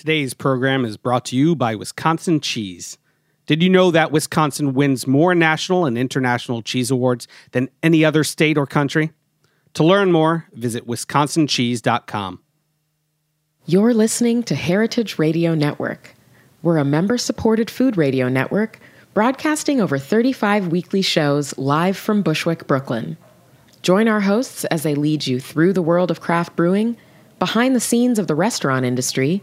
Today's program is brought to you by Wisconsin Cheese. Did you know that Wisconsin wins more national and international cheese awards than any other state or country? To learn more, visit wisconsincheese.com. You're listening to Heritage Radio Network. We're a member supported food radio network broadcasting over 35 weekly shows live from Bushwick, Brooklyn. Join our hosts as they lead you through the world of craft brewing, behind the scenes of the restaurant industry,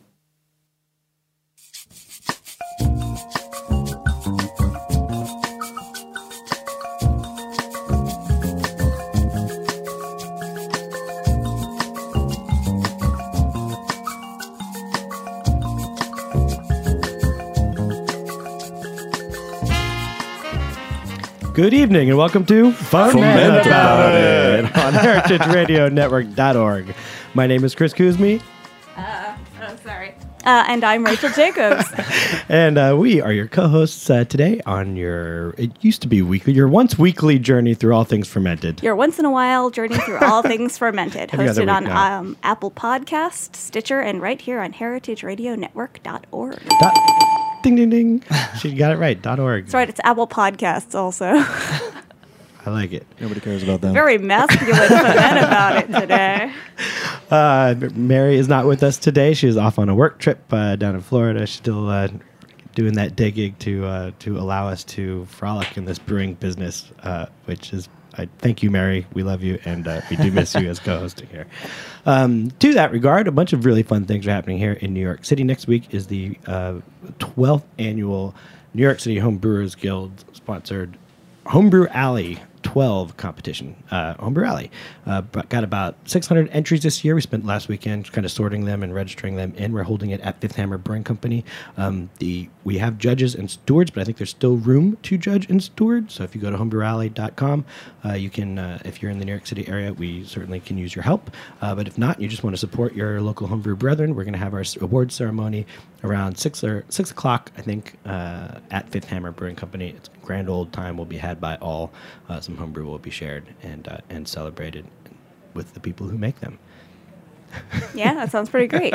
Good evening and welcome to Foment, Foment About, About It on heritageradionetwork.org. My name is Chris Cuzme, Uh Oh, sorry. Uh, and I'm Rachel Jacobs. and uh, we are your co-hosts uh, today on your, it used to be weekly, your once weekly journey through all things fermented. Your once in a while journey through all things fermented, Every other hosted week on now. um, Apple Podcast, Stitcher, and right here on heritageradionetwork.org. Dot, ding, ding, ding. She got it right, dot .org. That's right, it's Apple Podcasts also. I like it. Nobody cares about them. Very masculine ferment about it today. Uh, Mary is not with us today. She is off on a work trip uh, down in Florida. She's still uh, doing that day gig to uh, to allow us to frolic in this brewing business, uh, which is. I thank you, Mary. We love you, and uh, we do miss you as co-hosting here. Um, to that regard, a bunch of really fun things are happening here in New York City. Next week is the uh, 12th annual New York City Home Brewers Guild sponsored Homebrew Alley 12 competition. Uh, Homebrew Alley uh, got about 600 entries this year. We spent last weekend kind of sorting them and registering them in. We're holding it at Fifth Hammer Brewing Company. Um, the we have judges and stewards, but I think there's still room to judge and steward. So if you go to homebrewalley.com, uh, you can, uh, if you're in the New York City area, we certainly can use your help. Uh, but if not, you just want to support your local homebrew brethren, we're going to have our award ceremony around six or six o'clock, I think, uh, at Fifth Hammer Brewing Company. It's a grand old time will be had by all. Uh, some homebrew will be shared and uh, and celebrated with the people who make them. Yeah, that sounds pretty great.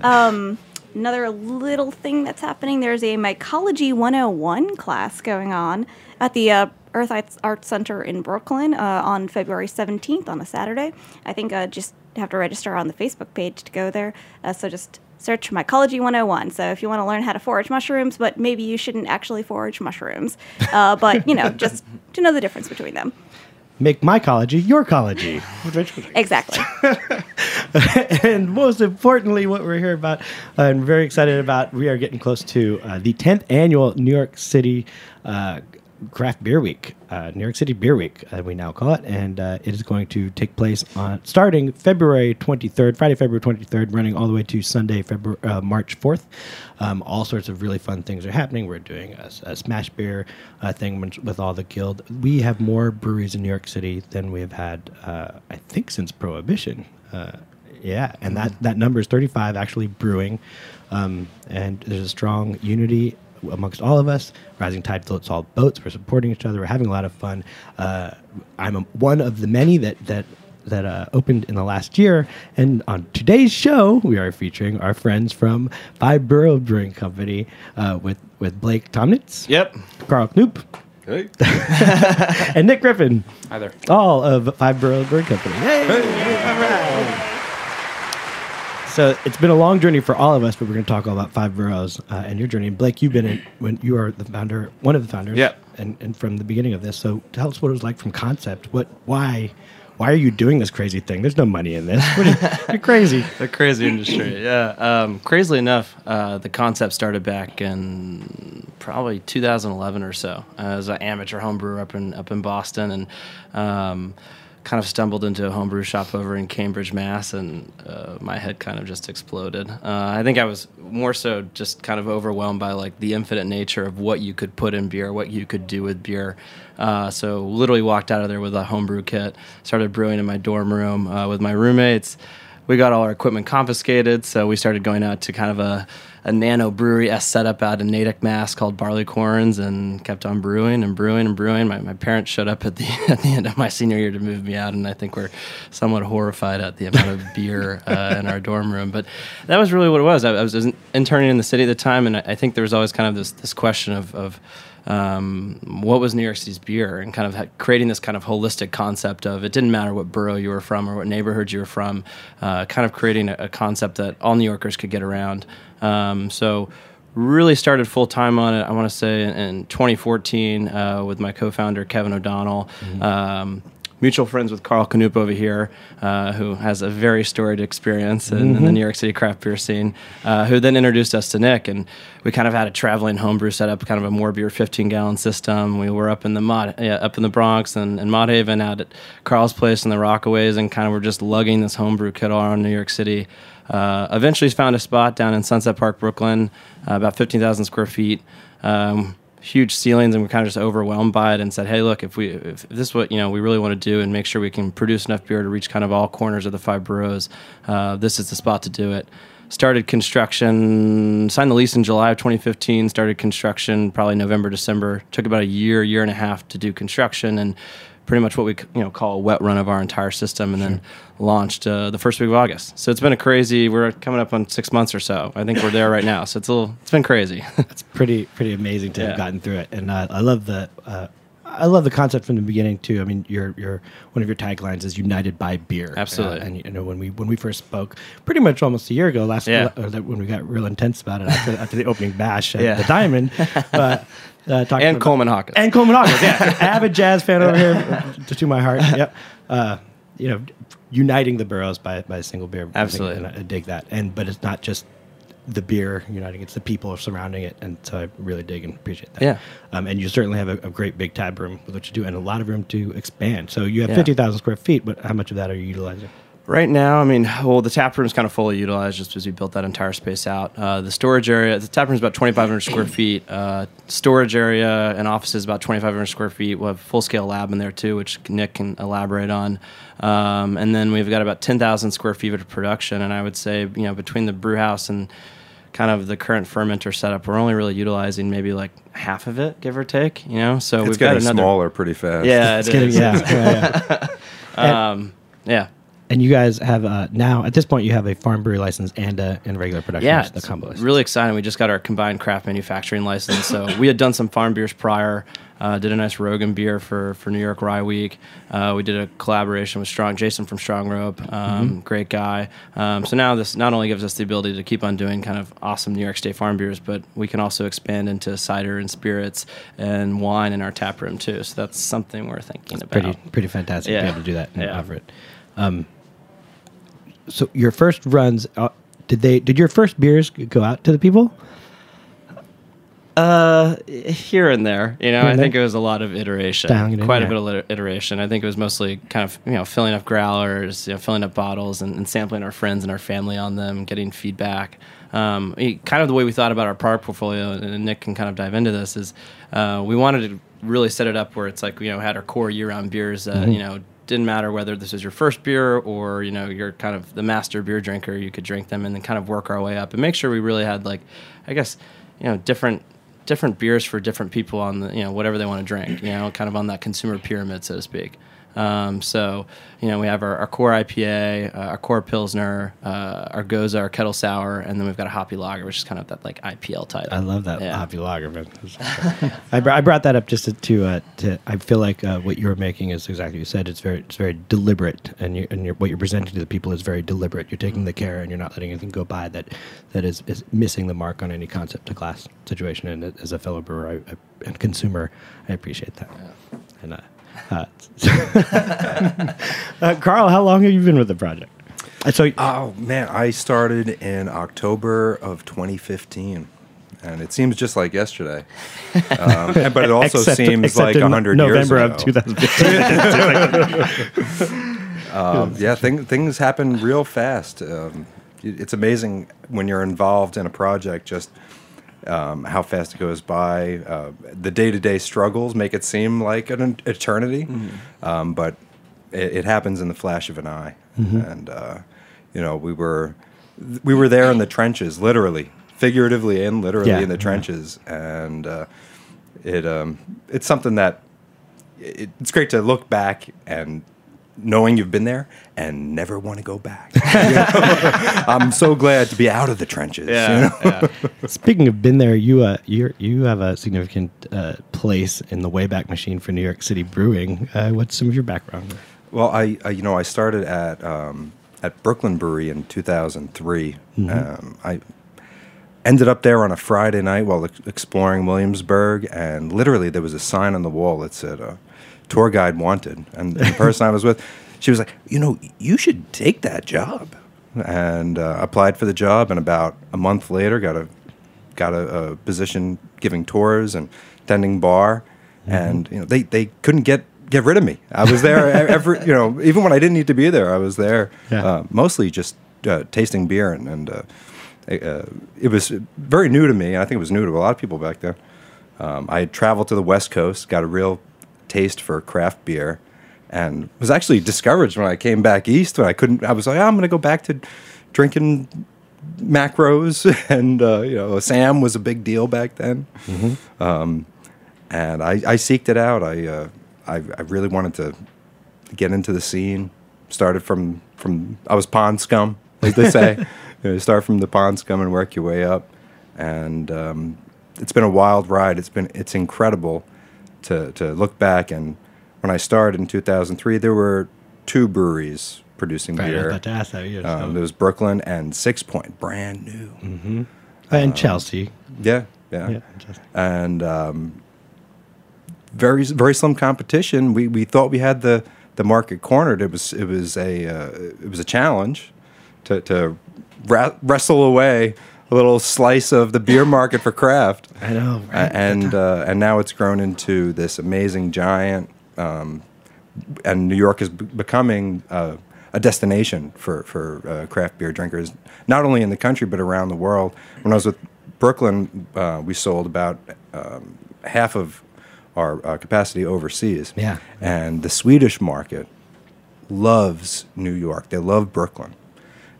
Um, another little thing that's happening there's a Mycology 101 class going on at the uh, Earth Arts Arts Center in Brooklyn uh, on February 17th on a Saturday. I think uh, just have to register on the Facebook page to go there. Uh, so just search Mycology 101. So if you want to learn how to forage mushrooms, but maybe you shouldn't actually forage mushrooms, uh, but you know, just to know the difference between them. Make mycology your ecology. Exactly. and most importantly, what we're here about uh, and very excited about, we are getting close to uh, the 10th annual New York City uh, Craft Beer Week, uh, New York City Beer Week, we now call it, and uh, it is going to take place on starting February 23rd, Friday, February 23rd, running all the way to Sunday, February uh, March 4th. Um, all sorts of really fun things are happening. We're doing a, a smash beer uh, thing with- all the guild. We have more breweries in New York City than we have had, uh, I think, since Prohibition. Yeah, and that, that number is 35 actually brewing. Um, and there's a strong unity amongst all of us. Rising tide floats all boats. We're supporting each other. We're having a lot of fun. Uh, I'm a, one of the many that that that uh, opened in the last year. And on today's show, we are featuring our friends from Five Borough Brewing Company uh, with with Blake Tomnitz, Yep. Carl Knoop, Hey. and Nick Griffin. Hi there. All of Five Borough Brewing Company. Hey! All right. So it's been a long journey for all of us, but we're going to talk all about Five Boroughs uh, and your journey. And Blake, you've been in when you are the founder, one of the founders, yeah. and, and from the beginning of this. So tell us what it was like from concept. What, why, why are you doing this crazy thing? There's no money in this. What are- you're crazy. the crazy industry. Yeah. Um, crazily enough, uh, the concept started back in probably 2011 or so. Uh, as an amateur homebrewer up in up in Boston, and um, kind of stumbled into a homebrew shop over in Cambridge, Mass, and uh, my head kind of just exploded. Uh, I think I was more so just kind of overwhelmed by like the infinite nature of what you could put in beer, what you could do with beer. Uh, so literally walked out of there with a homebrew kit, started brewing in my dorm room uh, with my roommates we got all our equipment confiscated, so we started going out to kind of a, a nano brewery S setup out in Natick, Mass, called Barleycorns, and kept on brewing and brewing and brewing. My, my parents showed up at the at the end of my senior year to move me out, and I think we're somewhat horrified at the amount of beer uh, in our dorm room. But that was really what it was. I, I was interning in the city at the time, and I, I think there was always kind of this this question of, of um, what was New York City's beer and kind of ha- creating this kind of holistic concept of it didn't matter what borough you were from or what neighborhood you were from, uh, kind of creating a, a, concept that all New Yorkers could get around. Um, so really started full time on it. I want to say in, in 2014 uh, with my co-founder Kevin O'Donnell. Mm-hmm. Um, mutual friends with Carl Knoop over here, uh, who has a very storied experience in, mm-hmm. in, the mm-hmm. New York City craft beer scene, uh, who then introduced us to Nick. And we kind of had a traveling homebrew setup, kind of a MoreBeer 15 gallon system. We were up in the Mod, yeah, up in the Bronx and, and Mott Haven out at Carl's place in the Rockaways, and kind of were just lugging this homebrew kit all around New York City. Uh, eventually found a spot down in Sunset Park, Brooklyn, uh, about 15,000 square feet. Um, huge ceilings and we're kind of just overwhelmed by it and said hey look if we if this is what you know we really want to do and make sure we can produce enough beer to reach kind of all corners of the five boroughs uh, this is the spot to do it. Started construction signed the lease in july of 2015 started construction probably november december. Took about a year year and a half to do construction and pretty much what we you know call a wet run of our entire system, and sure. then launched uh, the first week of August. So it's been a crazy. We're coming up on six months or so. I think we're there right now. So it's a little. It's been crazy. it's pretty pretty amazing to yeah. have gotten through it, and uh, I love the. Uh, I love the concept from the beginning too. I mean, your your one of your taglines is "United by Beer." Absolutely. Uh, and you know, when we when we first spoke, pretty much almost a year ago, last yeah. uh, when we got real intense about it after, after the opening bash at yeah. the Diamond, but uh, and about, Coleman Hawkins. And Coleman Hawkins, yeah. Avid jazz fan over here, to, to my heart. Yep. Uh, you know, uniting the boroughs by, by a single beer. Absolutely. I, I dig that. And But it's not just the beer uniting, it's the people surrounding it. And so I really dig and appreciate that. Yeah. Um, and you certainly have a, a, great big tab room with what you do and a lot of room to expand. So you have yeah. 50,000 square feet, but how much of that are you utilizing? Right now, I mean, well, the tap room is kind of fully utilized just as we built that entire space out. Uh, the storage area, the tap room is about 2,500 square feet. Uh, storage area and offices about 2,500 square feet. We'll have full scale lab in there too, which Nick can elaborate on. Um, and then we've got about 10,000 square feet of production. And I would say, you know, between the brew house and kind of the current fermenter setup, we're only really utilizing maybe like half of it, give or take. You know, so it's we've getting got another, smaller pretty fast. Yeah, it's getting yeah. yeah, yeah. um, yeah and you guys have uh, now at this point you have a farm brewery license and a and regular production. Yeah, the combo. Really exciting. We just got our combined craft manufacturing license. So we had done some farm beers prior. Uh, did a nice Rogan beer for, for New York Rye Week. Uh, we did a collaboration with Strong Jason from Strong Rope, um, mm-hmm. great guy. Um, so now this not only gives us the ability to keep on doing kind of awesome New York State farm beers, but we can also expand into cider and spirits and wine in our tap room too. So that's something we're thinking that's about. Pretty pretty fantastic yeah. to be able to do that and yeah. offer it. Um, so your first runs, uh, did they? Did your first beers go out to the people? Uh, here and there, you know, I think it was a lot of iteration, quite a bit of iteration. I think it was mostly kind of you know filling up growlers, you know, filling up bottles, and, and sampling our friends and our family on them, getting feedback. Um, kind of the way we thought about our product portfolio, and Nick can kind of dive into this, is uh, we wanted to really set it up where it's like you know had our core year-round beers that mm-hmm. you know didn't matter whether this is your first beer or you know you're kind of the master beer drinker you could drink them and then kind of work our way up and make sure we really had like i guess you know different different beers for different people on the you know whatever they want to drink you know kind of on that consumer pyramid so to speak um, so, you know, we have our, our core IPA, uh, our core Pilsner, uh, our Gose, our Kettle Sour, and then we've got a Hoppy Lager, which is kind of that like IPL type. I love that yeah. Hoppy Lager, man. I, br- I brought that up just to, to, uh, to I feel like uh, what you're making is exactly what you said. It's very, it's very deliberate, and, you, and you're, what you're presenting to the people is very deliberate. You're taking the care, and you're not letting anything go by that, that is, is missing the mark on any concept to class situation. And as a fellow brewer I, I, and consumer, I appreciate that. Yeah. And uh, uh, uh, Carl, how long have you been with the project? So, oh man, I started in October of 2015, and it seems just like yesterday. Um, but it also except, seems except like 100 November years of 2015. um, yeah, thing, things happen real fast. Um, it's amazing when you're involved in a project. Just um, how fast it goes by. Uh, the day to day struggles make it seem like an eternity, mm-hmm. um, but it, it, happens in the flash of an eye. Mm-hmm. And uh, You know, we were we were there in the trenches, literally, figuratively, and literally Yeah, in the yeah. trenches, and uh, it um, it's something that it, it's great to look back and knowing you've been there and never want to go back. You know? I'm so glad to be out of the trenches. you know? yeah. Speaking of been there, you uh, you you have a significant uh, place in the Wayback Machine for New York City brewing. Uh, what's some of your background? Well, I, I you know I started at um, at Brooklyn Brewery in 2003. Um, I ended up there on a Friday night while exploring Williamsburg, and literally there was a sign on the wall that said uh, "Tour guide wanted," and the person I was with, she was like, "You know, you should take that job," and uh, applied for the job, and about a month later got a got a, a position giving tours and tending bar, and you know they, they couldn't get get rid of me. I was there every you know even when I didn't need to be there, I was there Yeah. uh, mostly just uh, tasting beer and, and uh, uh, it was very new to me. and I think it was new to a lot of people back then. Um, I had traveled to the West Coast, got a real taste for craft beer, and was actually discouraged when I came back east. When I couldn't, I was like, "Oh, I'm going to go back to drinking macros, and uh, you know, Sam was a big deal back then. Um, and I, I seeked it out. I, uh, I, I really wanted to get into the scene. Started from from I was pond scum, as they say. you know, start from the pond scum and work your way up. And um, it's been a wild ride. It's been it's incredible to to look back. And when I started in 2003, there were two breweries producing Right, I was beer. about to ask that. Yeah, Um, so- there was Brooklyn and Sixpoint, brand new. Uh, and Chelsea. Yeah, yeah. Yeah, And um, very very slim competition. We we thought we had the the market cornered. It was it was a uh, it was a challenge to to ra- wrestle away a little slice of the beer market for craft. I know. Right? and uh, and now it's grown into this amazing giant, um, and New York is b- becoming uh, a destination for for uh, craft beer drinkers, not only in the country but around the world. When I was with Brooklyn, uh, we sold about um, half of our uh, capacity overseas. Yeah. and the Swedish market loves New York. They love Brooklyn.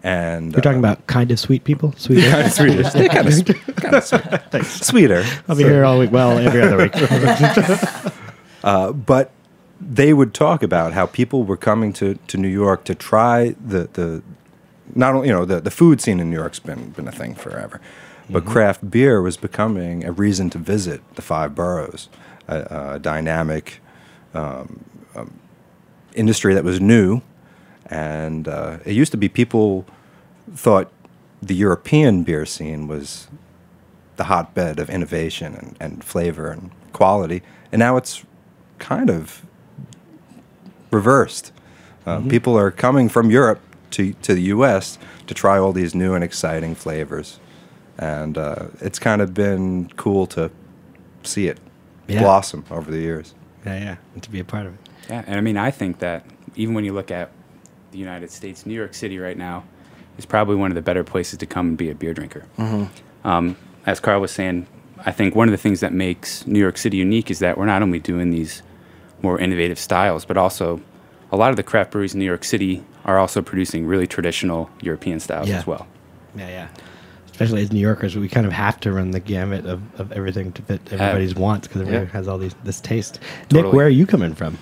And You're talking uh, about kind of sweet people. Sweet. kind of Swedish. They're kind of, kind of sweet. sweeter. I'll be here all week. Well, every other week. but they would talk about how people were coming to, to New York to try the, the not only you know the, the food scene in New York's been been a thing forever, but craft beer was becoming a reason to visit the five boroughs, a, a dynamic um, um, industry that was new, and uh, it used to be people thought the European beer scene was the hotbed of innovation and, and flavor and quality, and now it's kind of reversed. Uh, People are coming from Europe to, to the U.S. to try all these new and exciting flavors, and uh, it's kind of been cool to see it Yeah. blossom over the years. yeah, yeah. And to be a part of it. Yeah, and I mean, I think that even when you look at the United States, New York City right now is probably one of the better places to come and be a beer drinker. Um, as Carl was saying, I think one of the things that makes New York City unique is that we're not only doing these more innovative styles, but also a lot of the craft breweries in New York City are also producing really traditional European styles Yeah. as well. Yeah, yeah. Especially as New Yorkers, we kind of have to run the gamut of, of everything to fit everybody's wants because everybody yeah. has all these this taste. Nick, where are you coming from?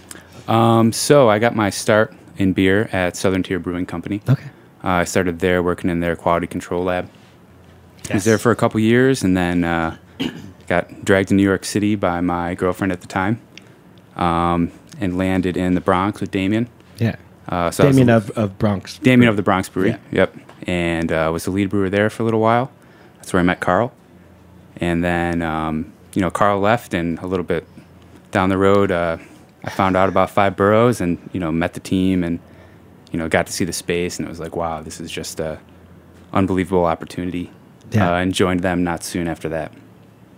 Um, so I got my start in beer at Southern Tier Brewing Company. Okay. Uh, I started there working in their quality control lab. I was there for a couple years and then uh, got dragged to New York City by my girlfriend at the time um, and landed in the Bronx with Damien. Yeah. Uh, so Damien of, of Bronx. Damien of the Bronx Brewery. Yeah. Yep. And uh, was the lead brewer there for a little while. That's where I met Carl. And then, um, you know, Carl left, and a little bit down the road, uh, I found out about Five Boroughs and, you know, met the team and, you know, got to see the space. And it was like, wow, this is just a unbelievable opportunity. Yeah. Uh, and joined them not soon after that.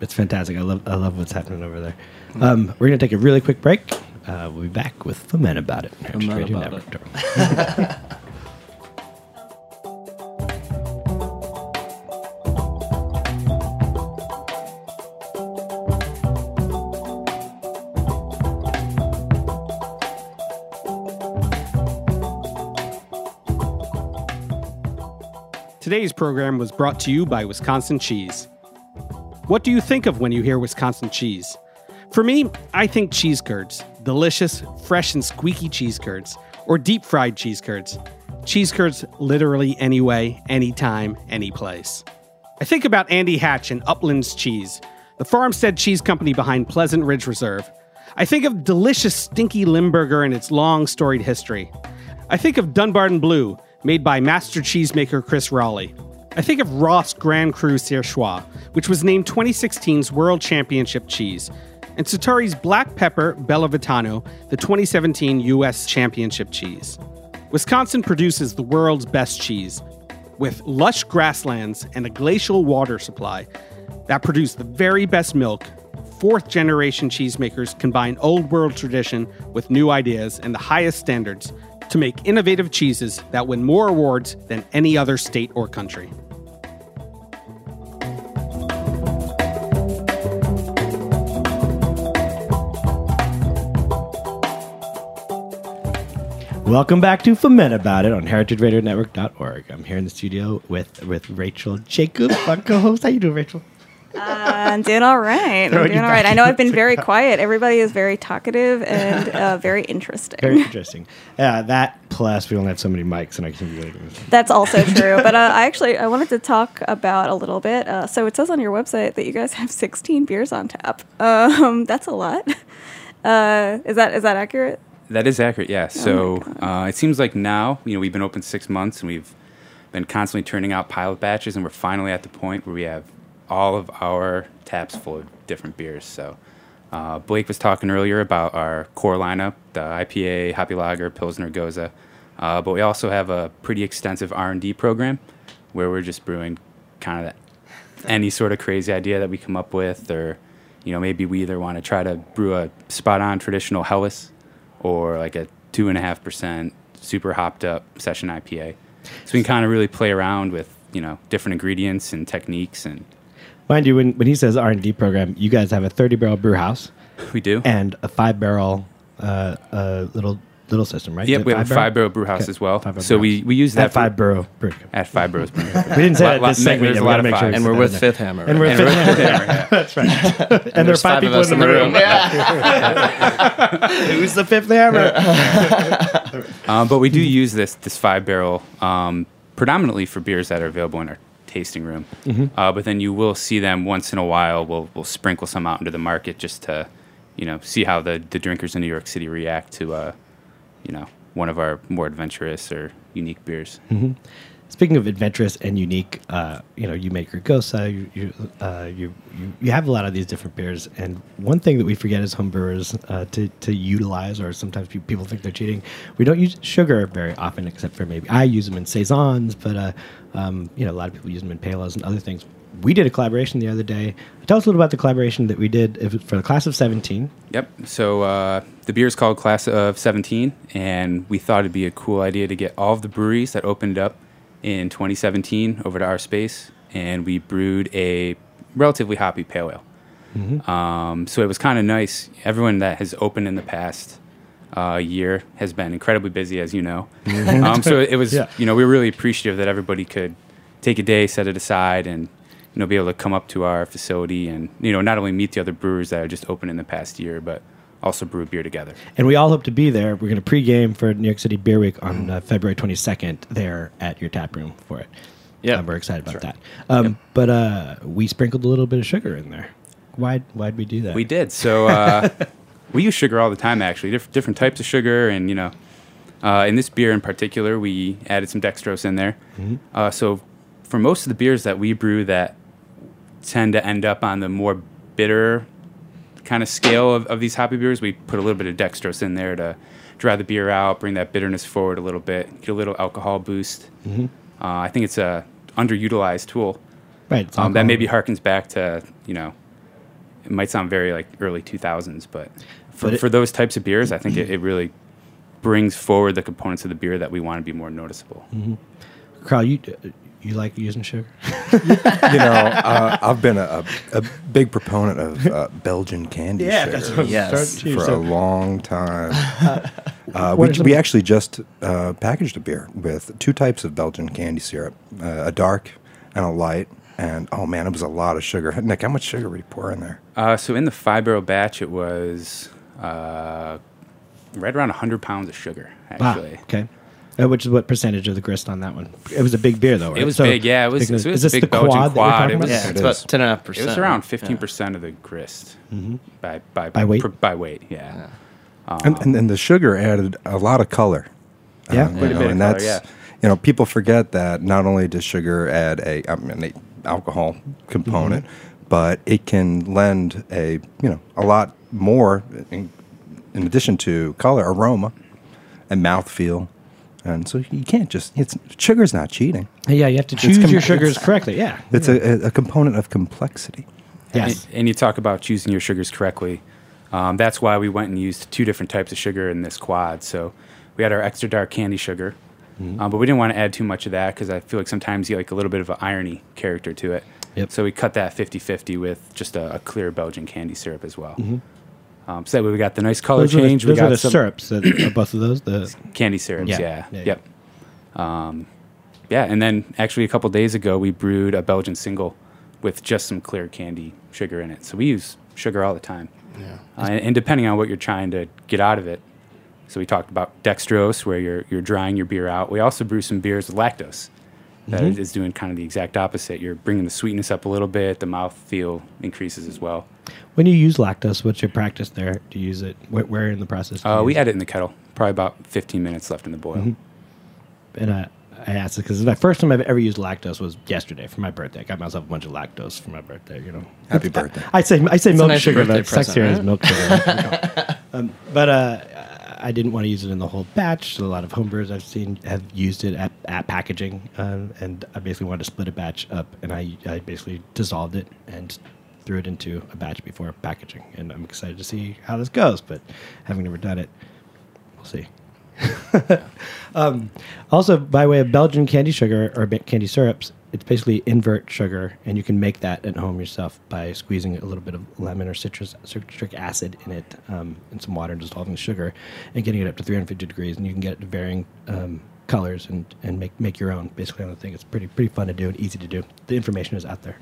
It's fantastic. I love I love what's happening over there. Um, we're gonna take a really quick break. Uh, we'll be back with Fuhmentaboudit. Foment Radio About It. Today's program was brought to you by Wisconsin Cheese. What do you think of when you hear Wisconsin cheese? For me, I think cheese curds. Delicious, fresh, and squeaky cheese curds. Or deep fried cheese curds. Cheese curds literally any way, anytime, any place. I think about Andy Hatch and Uplands Cheese, the farmstead cheese company behind Pleasant Ridge Reserve. I think of delicious stinky Limburger and its long storied history. I think of Dunbarton Blue, made by master cheesemaker Chris Roelli. I think of Roth Grand Cru Surchoix, which was named 2016's World Championship cheese, and Sartori's Black Pepper Bellavitano, the 2017 U.S. Championship cheese. Wisconsin produces the world's best cheese, with lush grasslands and a glacial water supply that produce the very best milk. Fourth generation cheesemakers combine old world tradition with new ideas and the highest standards to make innovative cheeses that win more awards than any other state or country. Welcome back to Fuhmentaboudit on heritageradionetwork.org. I'm here in the studio with with Rachel Jacob, my co-host. How you doing, Rachel? Uh, I'm doing all right. I'm doing all right. I know I've been very quiet. Everybody is very talkative and uh, very interesting. Very interesting. Yeah, that plus we only have so many mics, and I can really. That's also true. But uh, I actually I wanted to talk about a little bit. Uh, so it says on your website that you guys have 16 beers on tap. Um, that's a lot. Uh, is that is that accurate? That is accurate, yeah. Oh So uh, it seems like now, you know, we've been open six months and we've been constantly turning out pilot batches, and we're finally at the point where we have all of our taps full of different beers. So uh, Blake was talking earlier about our core lineup: the IPA, Hoppy Lager, Pilsner, Gose. Uh, but we also have a pretty extensive R and D program where we're just brewing kind of any sort of crazy idea that we come up with, or you know, maybe we either want to try to brew a spot-on traditional Helles or like a two and a half percent super hopped up session IPA. So we can kind of really play around with you know different ingredients and techniques, and Mind you, when, when he says R and D program, you guys have a 30 barrel brew house we do. and a five barrel uh, uh, little little system, right? Yep, it we have a five barrel brew house Okay, as well. five barrel So brew we, house. we use that at five barrel brew. at five barrels. We didn't say that Lot- this segment. there's yet. a We lot gotta of make sure five. we And say we're that with in there. Fifth Hammer. And we're right? fifth hammer. That's right. and there are there's five five of people us in the room. Yeah. Who's the fifth hammer? Um, but we do use this this five barrel um, predominantly for beers that are available in our tasting room. Uh, but then you will see them once in a while. We'll we'll sprinkle some out into the market just to, you know, see how the, the drinkers in New York City react to, uh, you know, one of our more adventurous or unique beers. Speaking of adventurous and unique, uh, you know, you make your Gose, you you, uh, you you you have a lot of these different beers, and one thing that we forget as homebrewers uh, to to utilize, or sometimes people think they're cheating, we don't use sugar very often, except for maybe I use them in saisons, but uh, um, you know, a lot of people use them in palos and other things. We did a collaboration the other day. Tell us a little about the collaboration that we did for the class of seventeen. Yep. So uh, the beer is called Class of 17, and we thought it'd be a cool idea to get all of the breweries that opened up in 2017 over to our space, and we brewed a relatively hoppy pale ale. Um, so it was kind of nice. Everyone that has opened in the past uh, year has been incredibly busy, as you know. Um, so it was, Yeah. you know, we were really appreciative that everybody could take a day, set it aside, and you know, be able to come up to our facility and you know, not only meet the other brewers that are just open in the past year, but also brew beer together. And we all hope to be there. We're going to pregame for New York City Beer Week on uh, February 22nd there at your tap room for it. Yeah, Uh, we're excited about that. Um, But uh, we sprinkled a little bit of sugar in there. Why? Why'd we do that? We did. So uh, we use sugar all the time, actually, Dif- different types of sugar, and you know, uh, in this beer in particular, we added some dextrose in there. Uh, so for most of the beers that we brew that tend to end up on the more bitter kind of scale of, of these hoppy beers, we put a little bit of dextrose in there to dry the beer out, bring that bitterness forward a little bit, get a little alcohol boost. Uh, I think it's a underutilized tool Right. um, that maybe harkens back to you know it might sound very like early 2000s but for, But it- for those types of beers i think it, it really brings forward the components of the beer that we want to be more noticeable Carl, you you like using sugar? you know, uh, I've been a, a, a big proponent of uh, Belgian candy Yeah, sugar that's what Yes. to- for so- a long time. Uh, we, we actually just uh, packaged a beer with two types of Belgian candy syrup, uh, a dark and a light. And oh man, it was a lot of sugar. Nick, how much sugar would you pour in there? Uh, so in the five barrel batch, it was uh, right around 100 pounds of sugar, Wow. actually. Okay. Uh, which is what percentage of the grist on that one? It was a big beer, though, right? It was big, yeah. It was, because- it was is this big the Belgian quad, that you're quad. talking It about? was, Yeah, It it's is. about ten and a half it was around 15% of the grist by, by, By weight? per- by weight, yeah. and, and, and the sugar added a lot of color. Yeah. Um, you Quite a know, bit of and color, that's yeah. you know people forget that not only does sugar add a I mean, a alcohol component, Mm-hmm. but it can lend a you know a lot more in, in addition to color, aroma, and mouthfeel. And so you can't just it's sugar's not cheating. Yeah, you have to choose com- your sugars correctly. Yeah. It's a, a component of complexity. Yes. And, and you talk about choosing your sugars correctly. Um, that's why we went and used two different types of sugar in this quad. So we had our extra dark candy sugar, Mm-hmm. um, but we didn't want to add too much of that because I feel like sometimes you like a little bit of an irony character to it. Yep. So we cut that 50 50 with just a, a clear Belgian candy syrup as well. Mm-hmm. Um, so that way we got the nice color Those are the, change. those we are got the some syrups, that, both of those. The candy syrups. Yeah. Yeah. Yeah, yeah. Yep. Um, yeah. And then actually a couple days ago, we brewed a Belgian single with just some clear candy sugar in it. So we use sugar all the time. Yeah. Uh, and, and depending on what you're trying to get out of it. So we talked about dextrose, where you're, you're drying your beer out. We also brew some beers with lactose. that Mm-hmm. is doing kind of the exact opposite. You're bringing the sweetness up a little bit. The mouth feel increases as well. when you use lactose, what's your practice there? Do you use it? Where, where in the process? do you Uh, we use add it in the kettle. Probably about 15 minutes left in the boil. Mm-hmm. and I, I asked it because the first time I've ever used lactose was yesterday for my birthday. I got myself a bunch of lactose for my birthday. You know, Happy birthday. I say I say a milk nice sugar, birthday but sexier present, is milk sugar. um, but uh, I didn't want to use it in the whole batch. A lot of homebrewers I've seen have used it at, at packaging, um, and I basically wanted to split a batch up, and I I basically dissolved it and threw it into a batch before packaging, and I'm excited to see how this goes. But having never done it, we'll see. um, also, by way of Belgian candy sugar or candy syrups, it's basically invert sugar, and you can make that at home yourself by squeezing a little bit of lemon or citrus citric acid in it, um, and some water, and dissolving sugar, and getting it up to 350 degrees, and you can get it to varying um, colors and, and make make your own basically on the thing. It's pretty pretty fun to do and easy to do. The information is out there.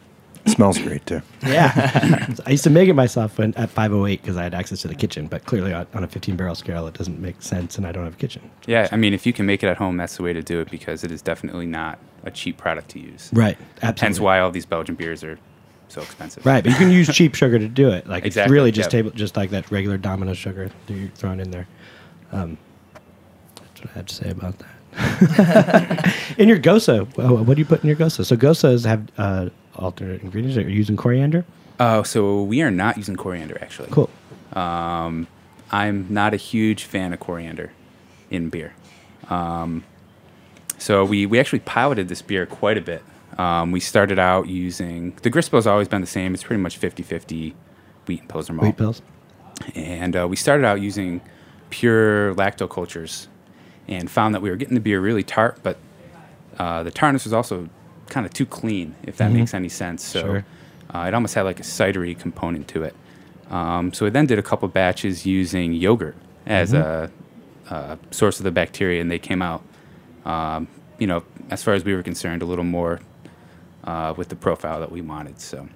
It smells great too. Yeah, I used to make it myself when, at 508 because I had access to the kitchen, but clearly on, on a 15 barrel scale, it doesn't make sense, and I don't have a kitchen. Yeah, I mean, if you can make it at home, that's the way to do it because it is definitely not a cheap product to use. Right, absolutely. Hence why all these Belgian beers are so expensive. Right, but you can use cheap sugar to do it. Like it's really just yep. table, just like that regular Domino sugar that you're throwing in there. Um, that's what I have to say about that. in your gose, what do you put in your gose? So goses have uh, alternate ingredients. Are you using coriander? Oh, so we are not using coriander actually. Cool. Um, I'm not a huge fan of coriander in beer. Um, so we, we actually piloted this beer quite a bit. Um, we started out using the grist bill's always been the same. It's pretty much 50 50 wheat and Pilsner malt. Wheat pills. And uh, we started out using pure lactocultures and found that we were getting the beer really tart, but uh, the tartness was also kind of too clean, if that makes any sense. So Sure. uh, it almost had like a cidery component to it. Um, so we then did a couple batches using yogurt as a, a source of the bacteria, and they came out, um, you know, as far as we were concerned, a little more uh, with the profile that we wanted. So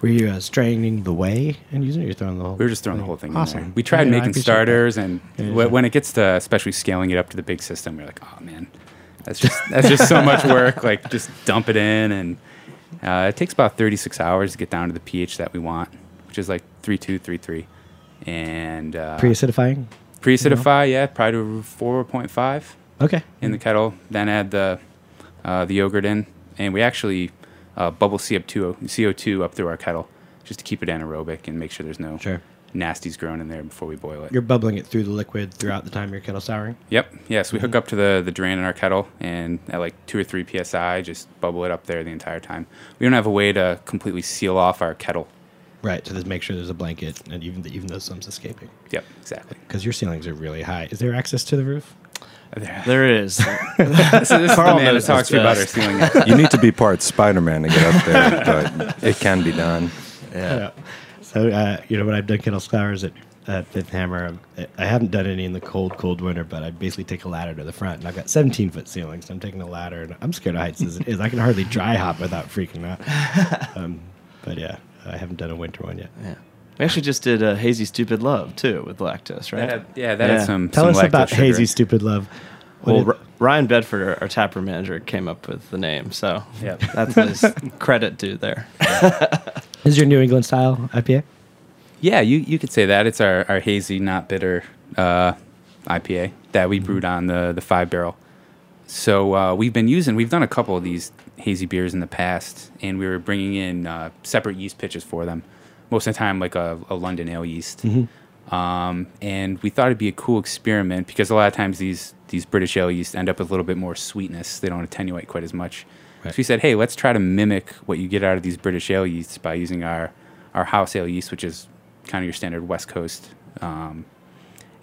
Were you uh, straining the whey and using it? You're throwing the whole. we were just throwing the whole thing Awesome. We tried Yeah, making starters, and Yeah, yeah. when it gets to especially scaling it up to the big system, we're like, oh man, that's just that's just so much work. Like just dump it in, and uh, it takes about 36 hours to get down to the pH that we want, which is like three two, three three, and uh, Pre-acidifying. pre-acidify, yeah, probably to 4.5 Okay. in the kettle. Then add the uh, the yogurt in, and we actually uh, bubble CO2 CO2 up through our kettle just to keep it anaerobic and make sure there's no Sure. Nasties grown in there before we boil it. You're bubbling it through the liquid throughout the time your kettle souring. Yep. Yes, we hook mm-hmm. up to the the drain in our kettle, and at like two or three psi, just bubble it up there the entire time. We don't have a way to completely seal off our kettle. Right. So just make sure there's a blanket, and even even though some's escaping, Yep, exactly. because your ceilings are really high. Is there access to the roof? There is. so this is the Carl man to knows talk to you about our best. ceiling. You need to be part Spider-Man to get up there, but it can be done. yeah. So uh, you know when I've done kettle sours at at Fifth Hammer. I- I haven't done any in the cold, cold winter, but I basically take a ladder to the front, and I've got 17 foot ceilings. So I'm taking a ladder, and I'm scared of heights as it is. I can hardly dry hop without freaking out. Um, but yeah, I haven't done a winter one yet. Yeah. We actually just did a Hazy Stupid Love too with lactose, right? That had, yeah, that Yeah. had some. Tell some us about sugar. Hazy Stupid Love. What Well, is- R- Ryan Bedford, our, our tapper manager, came up with the name, so Yep. that's his credit due there. Is your New England style IPA? Yeah, you, you could say that. It's our, our hazy, not bitter uh, IPA that we brewed on the, the five barrel. So uh, we've been using, we've done a couple of these hazy beers in the past, and we were bringing in uh, separate yeast pitches for them. Most of the time, like a, a London ale yeast. Um, and we thought it'd be a cool experiment because a lot of times these, these British ale yeast end up with a little bit more sweetness. They don't attenuate quite as much. Right. So we said, hey, let's try to mimic what you get out of these British ale yeasts by using our, our house ale yeast, which is kind of your standard West Coast um,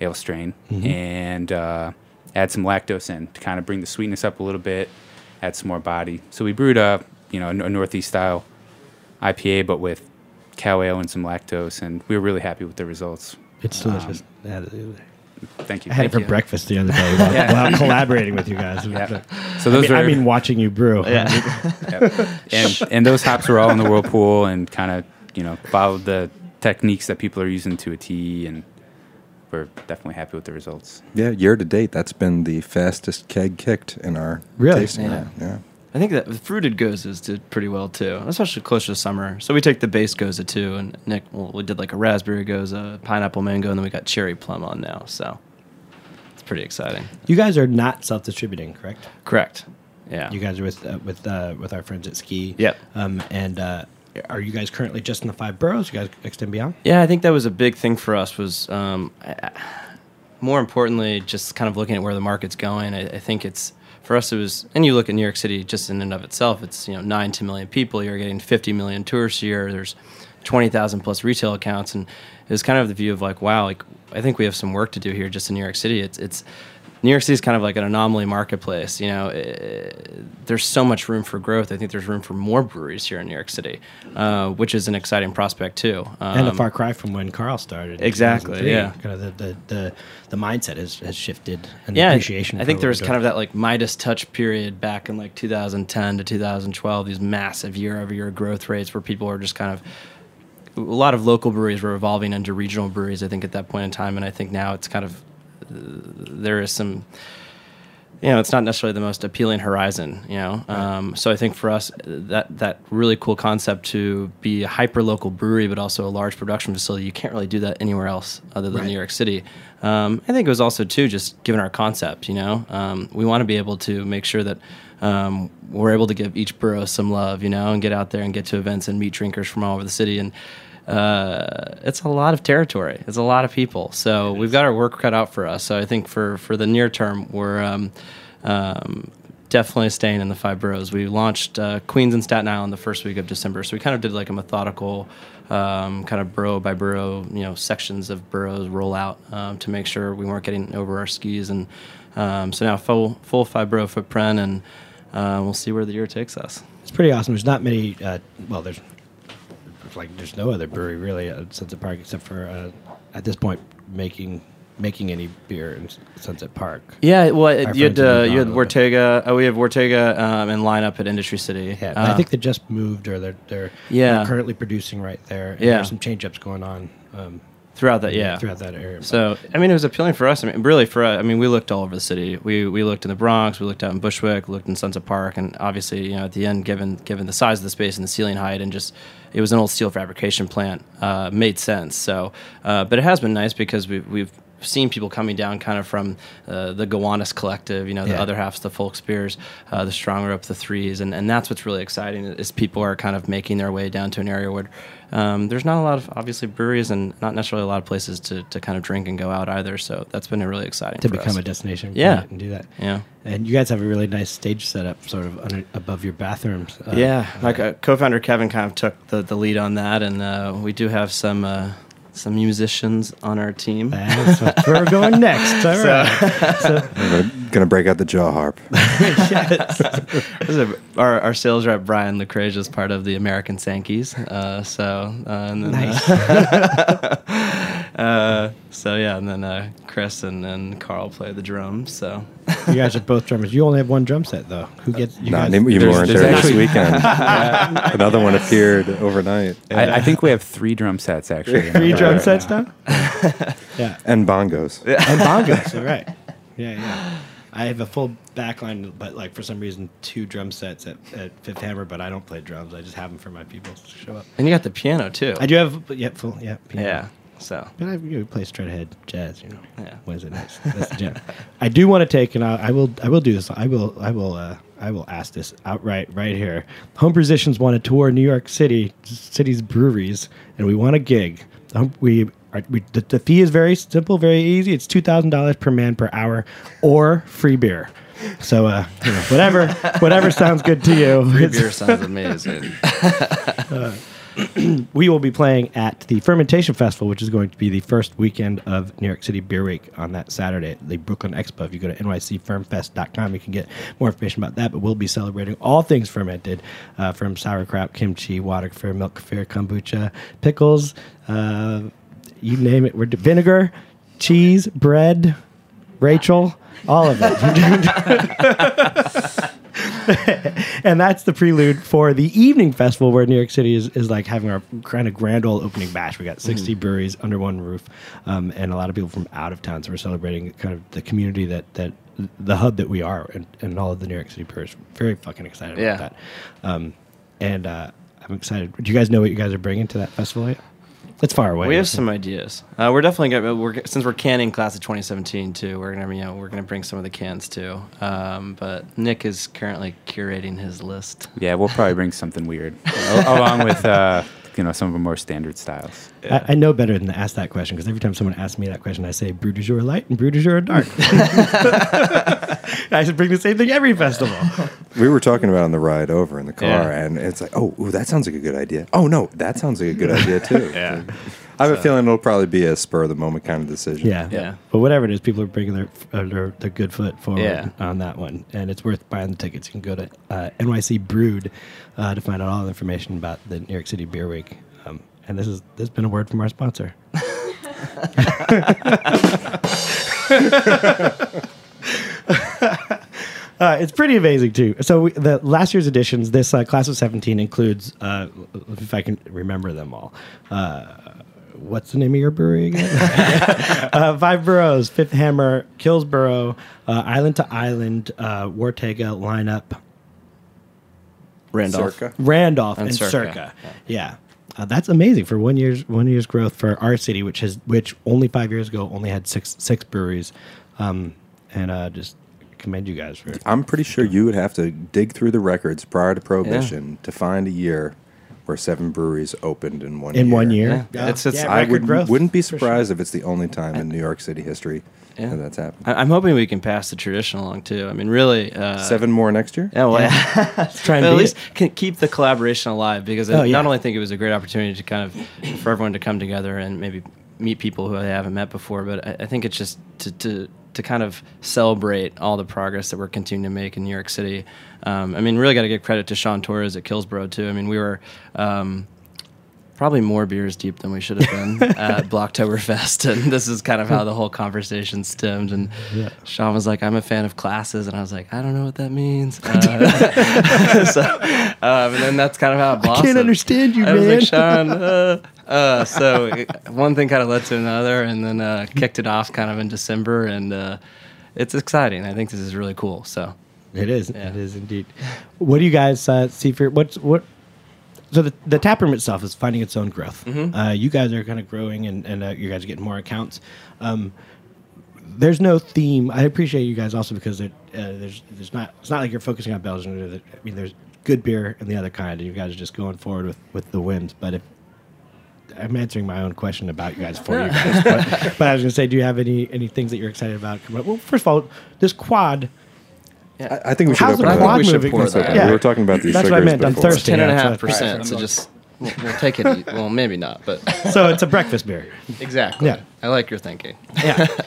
ale strain, and uh, add some lactose in to kind of bring the sweetness up a little bit, add some more body. So we brewed a you know a Northeast style IPA, but with cow ale and some lactose, and we were really happy with the results. It's delicious. I had it- Thank you. I had it for you. breakfast the other day while, Yeah. while collaborating with you guys. Yeah. So So I those mean, are I mean, watching you brew. Yep. and and those hops were all in the whirlpool and kind of you know followed the techniques that people are using to a T, and we're definitely happy with the results. Yeah, year to date, that's been the fastest keg kicked in our Really? tasting Yeah. Yeah. I think that the fruited goses did pretty well too, especially closer to summer. So we take the base gose too, and Nick, well, we did like a raspberry gose, pineapple mango, and then we got cherry plum on now. So it's pretty exciting. You guys are not self-distributing, correct? Correct. Yeah. You guys are with uh, with uh, with our friends at Ski. Yep. Um, and uh, are you guys currently just in the five boroughs? You guys extend beyond? Yeah, I think that was a big thing for us. Was um, I- I- more importantly, just kind of looking at where the market's going. I, I think it's for us. It was, and you look at New York City just in and of itself. It's you know nine to million people. You're getting 50 million tourists a year. There's 20,000 plus retail accounts, and it was kind of the view of like, wow, like I think we have some work to do here just in New York City. It's it's New York City is kind of like an anomaly marketplace. You know, eh, there's so much room for growth. I think there's room for more breweries here in New York City, uh, which is an exciting prospect too. and a Um, far cry from when Carl started. Exactly, yeah. Kind of the, the, the, the mindset has, has shifted and the yeah, appreciation. I think there was kind of that like Midas touch period back in like 2010 to 2012. These massive year-over-year growth rates where people are just kind of a lot of local breweries were evolving into regional breweries. I think at that point in time, and I think now it's kind of there is some. You know, it's not necessarily the most appealing horizon. You know, um, so I think for us, that that really cool concept to be a hyper local brewery, but also a large production facility. You can't really do that anywhere else other than Right. New York City. Um, I think it was also too just given our concept. You know, um, we want to be able to make sure that um, we're able to give each borough some love. You know, and get out there and get to events and meet drinkers from all over the city and. Uh, it's a lot of territory. It's a lot of people. So we've got our work cut out for us. So I think for for the near term, we're um, um, definitely staying in the five boroughs. We launched uh, Queens and Staten Island the first week of December, so we kind of did like a methodical um, kind of borough by borough, you know, sections of boroughs rollout um, to make sure we weren't getting over our skis. And um, so now full full five borough footprint, and uh, we'll see where the year takes us. It's pretty awesome. There's not many. Uh, well, there's like there's no other brewery really at Sunset Park except for uh, at this point making making any beer in Sunset Park. Yeah, well, Our you had uh, you had. Ortega. Oh, we have Ortega um, and lineup at Industry City. Yeah, Uh, I think they just moved or they're they're, Yeah. they're currently producing right there. And Yeah. there's some change ups going on. Um, throughout that. Yeah, throughout that area. So I mean, it was appealing for us. I mean, really for us. I mean, we looked all over the city. We we looked in the Bronx. We looked out in Bushwick. Looked in Sunset Park, and obviously, you know, at the end, given given the size of the space and the ceiling height, and just it was an old steel fabrication plant, uh, made sense. So, uh, but it has been nice because we we've seen people coming down kind of from uh, the Gowanus collective, you know, the Yeah. other half's the Folksbiers, uh, the Strong Rope the threes, and, and that's what's really exciting is people are kind of making their way down to an area where um, there's not a lot of obviously breweries and not necessarily a lot of places to, to kind of drink and go out either. So that's been a really exciting to become us. a destination. Yeah. and do that. Yeah. And you guys have a really nice stage setup, sort of under, above your bathrooms. Uh, yeah, like uh, co-founder Kevin kind of took the, the lead on that, and uh, we do have some uh, some musicians on our team. That's what- where we're going next. All right. We're gonna, gonna break out the jaw harp. This is a- our, our sales rep Brian Lucrege is part of the American Sankeys. Uh, so uh, and then, Nice. Uh, so yeah, and then uh, Chris and, and Carl play the drums. So You guys are both drummers. You only have one drum set though. Who gets? You Not guys, anymore. You there's- weren't there's there this actually- weekend. Another one appeared overnight. I, I think we have three drum sets actually. three drum sets now. yeah, And bongos. and bongos. All right. Yeah, yeah. I have a full backline, but like for some reason, two drum sets at, at Fifth Hammer. But I don't play drums. I just have them for my people to show up. and you got the piano too. I do have, but yeah, full, yeah, piano. Yeah. So But I you know, play straight ahead jazz, you know. Yeah. Wednesday nights. That's the jam. I do want to take, and I, I will, I will do this. I will, I will, uh, I will ask this outright right here. Home Positions want to tour New York City, city's breweries, and we want a gig. We, are, we the, the fee is very simple, very easy. It's two thousand dollars per man per hour, or free beer. So, uh, you know, whatever, whatever sounds good to you. free beer sounds amazing. we will be playing at the Fermentation Festival, which is going to be the first weekend of New York City Beer Week on that Saturday at the Brooklyn Expo. If you go to nycfermfest.com, you can get more information about that. But we'll be celebrating all things fermented uh, from sauerkraut, kimchi, water kefir, milk kefir, kombucha, pickles, uh, you name it. We're vinegar, cheese, bread, Rachel, all of it. and that's the prelude for the evening festival where New York City is, is like having our kind of grand old opening bash. We got 60 breweries under one roof um, and a lot of people from out of town. So we're celebrating kind of the community that, that the hub that we are and, and all of the New York City brewers. Very fucking excited Yeah. about that. Um, and uh, I'm excited. Do you guys know what you guys are bringing to that festival yet? It's far away. We have some ideas. Uh, we're definitely gonna we're, since we're canning class of 2017 too. We're gonna you know we're gonna bring some of the cans too. Um, but Nick is currently curating his list. Yeah, we'll probably bring something weird along with uh, you know some of the more standard styles. I, I know better than to ask that question because every time someone asks me that question, I say brew du jour light and brew du jour dark. I should bring the same thing every festival. We were talking about on the ride over in the car, Yeah. and it's like, oh, ooh, that sounds like a good idea. Oh no, that sounds like a good idea too. yeah. I have a feeling it'll probably be a spur of the moment kind of decision. Yeah, Yeah. But whatever it is, people are bringing their uh, their, their good foot forward Yeah. on that one, and it's worth buying the tickets. You can go to uh, NYC Brewed uh, to find out all the information about the New York City Beer Week. Um, and this is this has been a word from our sponsor. Uh, it's pretty amazing too. So we, the last year's editions, this uh, class of seventeen includes, uh, if I can remember them all. Uh, what's the name of your brewery again? uh, Five Boroughs, Fifth Hammer, Kills Boro, uh, Island to Island, uh, Wartega, Lineup, Randolph. Circa. Randolph, and, And Circa. Circa, Yeah. Uh, that's amazing for one year's one year's growth for our city, which has which only five years ago only had six six breweries, um, and uh, just commend you guys for it. I'm pretty sure you would have to dig through the records prior to Prohibition to find a year where seven breweries opened in one year. in year. one year. Yeah. It's- it's- I record would, growth, wouldn't be for sure. surprised if it's the only time in New York City history Yeah. that that's happened. I, I'm hoping we can pass the tradition along too. I mean, really. Uh, Seven more next year? Yeah, well, Try and but at least can keep the collaboration alive because Oh, I yeah. not only think it was a great opportunity to kind of for everyone to come together and maybe meet people who they haven't met before, but I, I think it's just to, to to kind of celebrate all the progress that we're continuing to make in New York City. Um, I mean, really got to give credit to Sean Torres at Kills Boro too. I mean, we were. Um, Probably more beers deep than we should have been at Blocktoberfest, and this is kind of how the whole conversation stemmed. And Sean was like, "I'm a fan of classes," and I was like, "I don't know what that means." Uh, so, um, and then that's kind of how it blossomed. I can't understand you, I man. like, Sean. Uh, uh, so it- one thing kind of led to another, and then uh, kicked it off kind of in December, and uh, it's exciting. I think this is really cool. So It is. Yeah. It is indeed. What do you guys uh, see for what's what? So the the tap room itself is finding its own growth. Mm-hmm. Uh, you guys are kind of growing, and and uh, you guys are getting more accounts. Um, there's no theme. I appreciate you guys also because uh, there's there's not it's not like you're focusing on Belgian. I mean, there's good beer and the other kind, and you guys are just going forward with with the whims. But if I'm answering my own question about you guys for you guys, but, but I was going to say, do you have any any things that you're excited about? Well, first of all, this quad. I, I think we should How's open the it quad up. we should moving? pour Let's open it. Yeah. We were talking about these That's what I sugars meant. I'm before. thirsty. ten and a half percent. So just we'll, we'll take it. e- Well, maybe not, but So it's a breakfast beer. exactly. Yeah. I like your thinking. Yeah.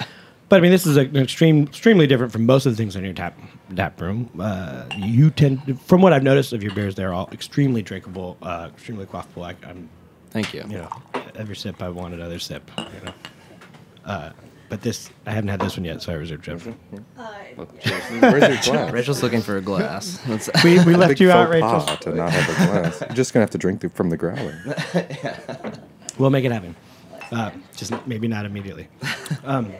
But I mean, this is an extreme, extremely different from most of the things in your tap tap room. Uh, you tend, from what I've noticed of your beers, they're all extremely drinkable, uh, extremely quaffable. I, I'm, Thank you. you know, every sip I want another sip. You know, Uh, but this, I haven't had this one yet, so I reserved Jeff. Where's your glass? Rachel's looking for a glass. That's- We, we left you out, faux Rachel. pas to not have a glass. You're just gonna have to drink th- from the growler. We'll make it happen. Uh, just maybe not immediately. Um,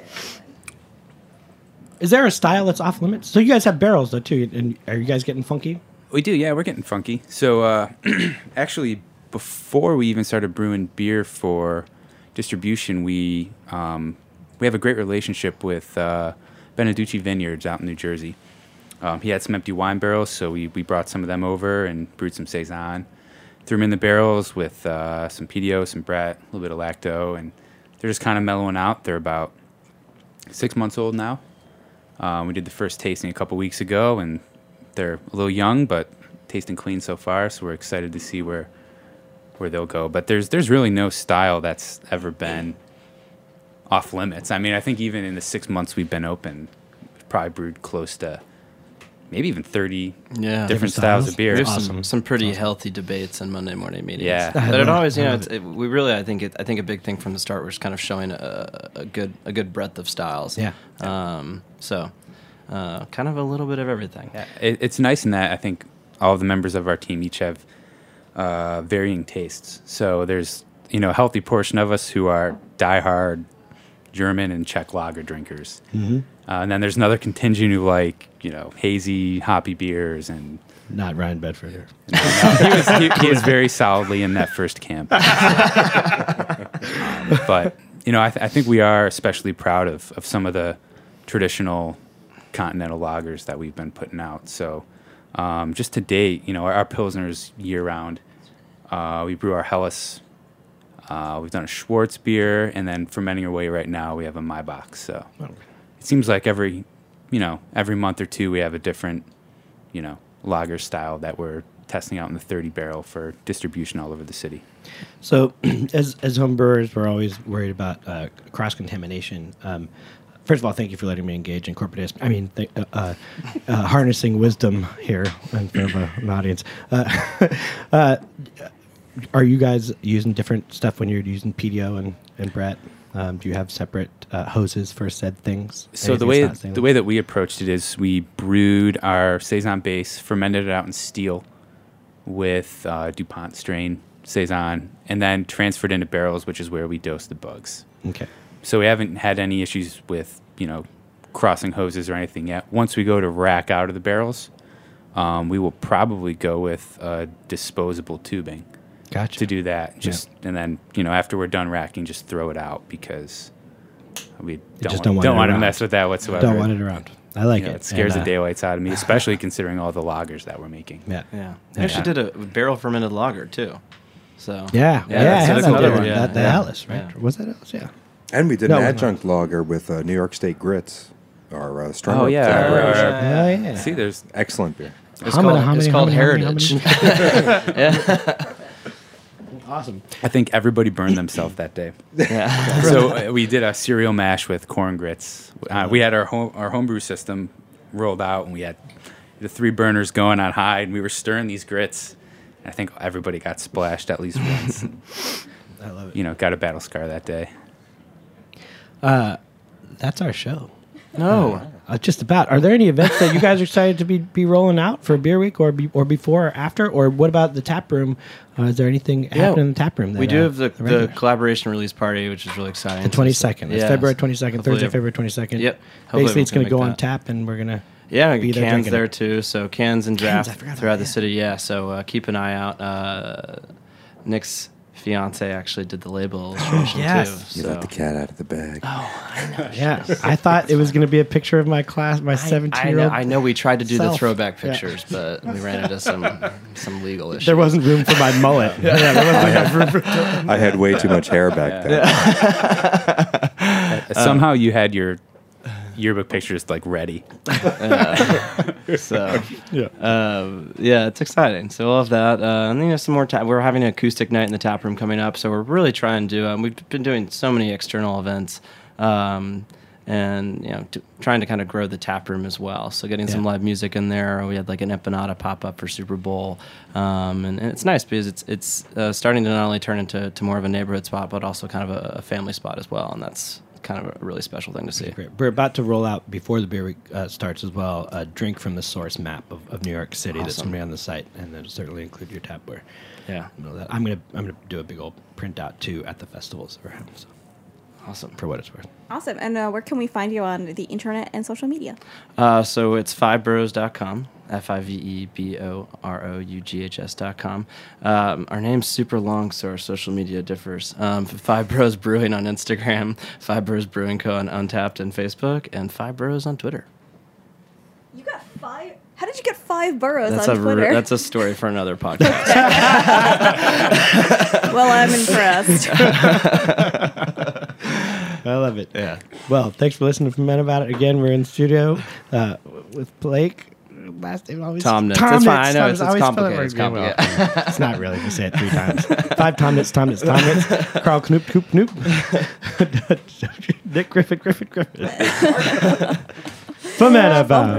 is there a style that's off limits? So you guys have barrels though too, and are you guys getting funky? We do, yeah. We're getting funky. So uh, actually, before we even started brewing beer for distribution, we um, we have a great relationship with uh, Beneduce Vineyards out in New Jersey. Um, he had some empty wine barrels, so we, we brought some of them over and brewed some saison. Threw them in the barrels with uh, some pedio, some Brett, a little bit of lacto, and they're just kind of mellowing out. They're about six months old now. Um, we did the first tasting a couple weeks ago, and they're a little young, but tasting clean so far. So we're excited to see where where they'll go. But there's there's really no style that's ever been off limits. I mean, I think even in the six months we've been open, we've probably brewed close to maybe even thirty Yeah. different styles styles? of beer. There's Awesome. some, some pretty healthy debates in Monday morning meetings. Yeah. But it always, you know, it's, it, we really, I think, it, I think a big thing from the start was kind of showing a, a good, a good breadth of styles. Yeah. Um. So, uh, kind of a little bit of everything. Yeah, it, it's nice in that I think all of the members of our team each have uh, varying tastes. So there's you know a healthy portion of us who are diehard German and Czech lager drinkers, mm-hmm. uh, and then there's another contingent who like you know hazy hoppy beers and. Not Ryan Bedford. he, was, he, he is very solidly in that first camp. Um, but you know, I, th- I think we are especially proud of, of some of the traditional continental lagers that we've been putting out. So, um, just to date, you know, our, our pilsners year round. Uh, we brew our Helles. Uh, we've done a Schwarzbier, and then fermenting away right now, we have a Maibock. So it seems like every, you know, every month or two, we have a different, you know, lager style that we're testing out in the 30 barrel for distribution all over the city. So, as as home brewers, we're always worried about uh, cross contamination. Um, first of all, thank you for letting me engage in corporate. As- I mean, th- uh, uh, uh, harnessing wisdom here in front of a, an audience. Are you guys using different stuff when you're using pedio and and Brett? Um, do you have separate uh, hoses for said things? So the way the way that we approached it is we brewed our saison base, fermented it out in steel with uh, Dupont strain saison, and then transferred into barrels, which is where we dose the bugs. okay, So we haven't had any issues with you know crossing hoses or anything yet. Once we go to rack out of the barrels, um, we will probably go with uh, disposable tubing gotcha. to do that. Just and then you know after we're done racking, just throw it out because we don't, just want, don't want don't want to mess with that whatsoever. Don't want it around. I like You know, it. it scares And, the uh, daylights out of me, especially considering all the lagers that we're making. Yeah. Yeah. We actually did a barrel fermented lager too. So Yeah, yeah, Yeah, I that's had another one, one. yeah, That, the yeah, Alice, right? yeah. Was that Alice? Yeah. And we did No, an no. adjunct lager with uh, New York State Grits, our uh, Strummer Oh, yeah. collaboration. Uh, Oh, yeah. See, there's Excellent beer. it's How called, how it's many- called many- how many- Heritage. Awesome. I think everybody burned themselves that day. yeah. so uh, we did a cereal mash with corn grits. Uh, we had our home, our homebrew system rolled out, and we had the three burners going on high, and we were stirring these grits. I think everybody got splashed at least once. I love it. you know, got a battle scar that day. Uh, That's our show. No. Uh, just about. Are there any events that you guys are excited to be, be rolling out for Beer Week or be, or before or after? Or what about the tap room? Uh, is there anything happening in the tap room? we do uh, have the, the the collaboration release party, which is really exciting. the twenty second. It's Yeah. February twenty second, Thursday, February twenty second. Yep. Hopefully Basically, it's going to go make on tap, and we're gonna Yeah, be there cans there it. too. So cans and draft about throughout the that. city. Yeah. So uh, keep an eye out. Uh, Nick's fiance actually did the label illustration Yes. too. You so. let the cat out of the bag. Oh, I know. yeah, I thought it was going to be a picture of my class, my seventeen-year-old. I know we tried to do the self. throwback Yeah. pictures, but we ran into some some legal issues. There wasn't room for my mullet. yeah, there wasn't enough room for. I had way too much hair back then. Uh, Somehow you had your yearbook pictures like ready. so Yeah. um, yeah, it's exciting. So we'll have that, uh, and then you know some more. Ta- we're having an acoustic night in the tap room coming up, so we're really trying to. Um, we've been doing so many external events, um, and you know, t- trying to kind of grow the tap room as well. So getting some live music in there. We had like an empanada pop up for Super Bowl, um, and, and it's nice because it's it's uh, starting to not only turn into to more of a neighborhood spot, but also kind of a, a family spot as well, and that's kind of a really special thing to see. Great. We're about to roll out before the beer week uh, starts as well a drink from the source map of, of New York City that's going to be on the site, and that'll certainly include your tapware. Yeah, You know that. I'm gonna I'm gonna do a big old printout too at the festivals having. So, awesome. for what it's worth. Awesome. And uh, where can we find you on the internet and social media? Uh, so it's fiveboroughs.com, F I V E B O R O U G H S.com. Um, our name's super long, so our social media differs. Um, Five Boroughs Brewing on Instagram, Five Boroughs Brewing Co. on Untappd and Facebook, and Five Bros on Twitter. You got five. How did you get five boroughs That's on a Twitter? that's a story for another podcast. well, I'm impressed. I love it. yeah. Well, thanks for listening to Fuhmentaboudit. Again, we're in studio uh, with Blake. Last name always Tomnitz. That's fine. I know, it's- it's complicated. It's. Yeah, complicated. well, it's not really. You say it three times. Five Tomnitz, Tom Nitz, Tomnitz. Carl Knoop, Knoop, Knoop. Nick Griffith, Griffith, Griffith. For Men About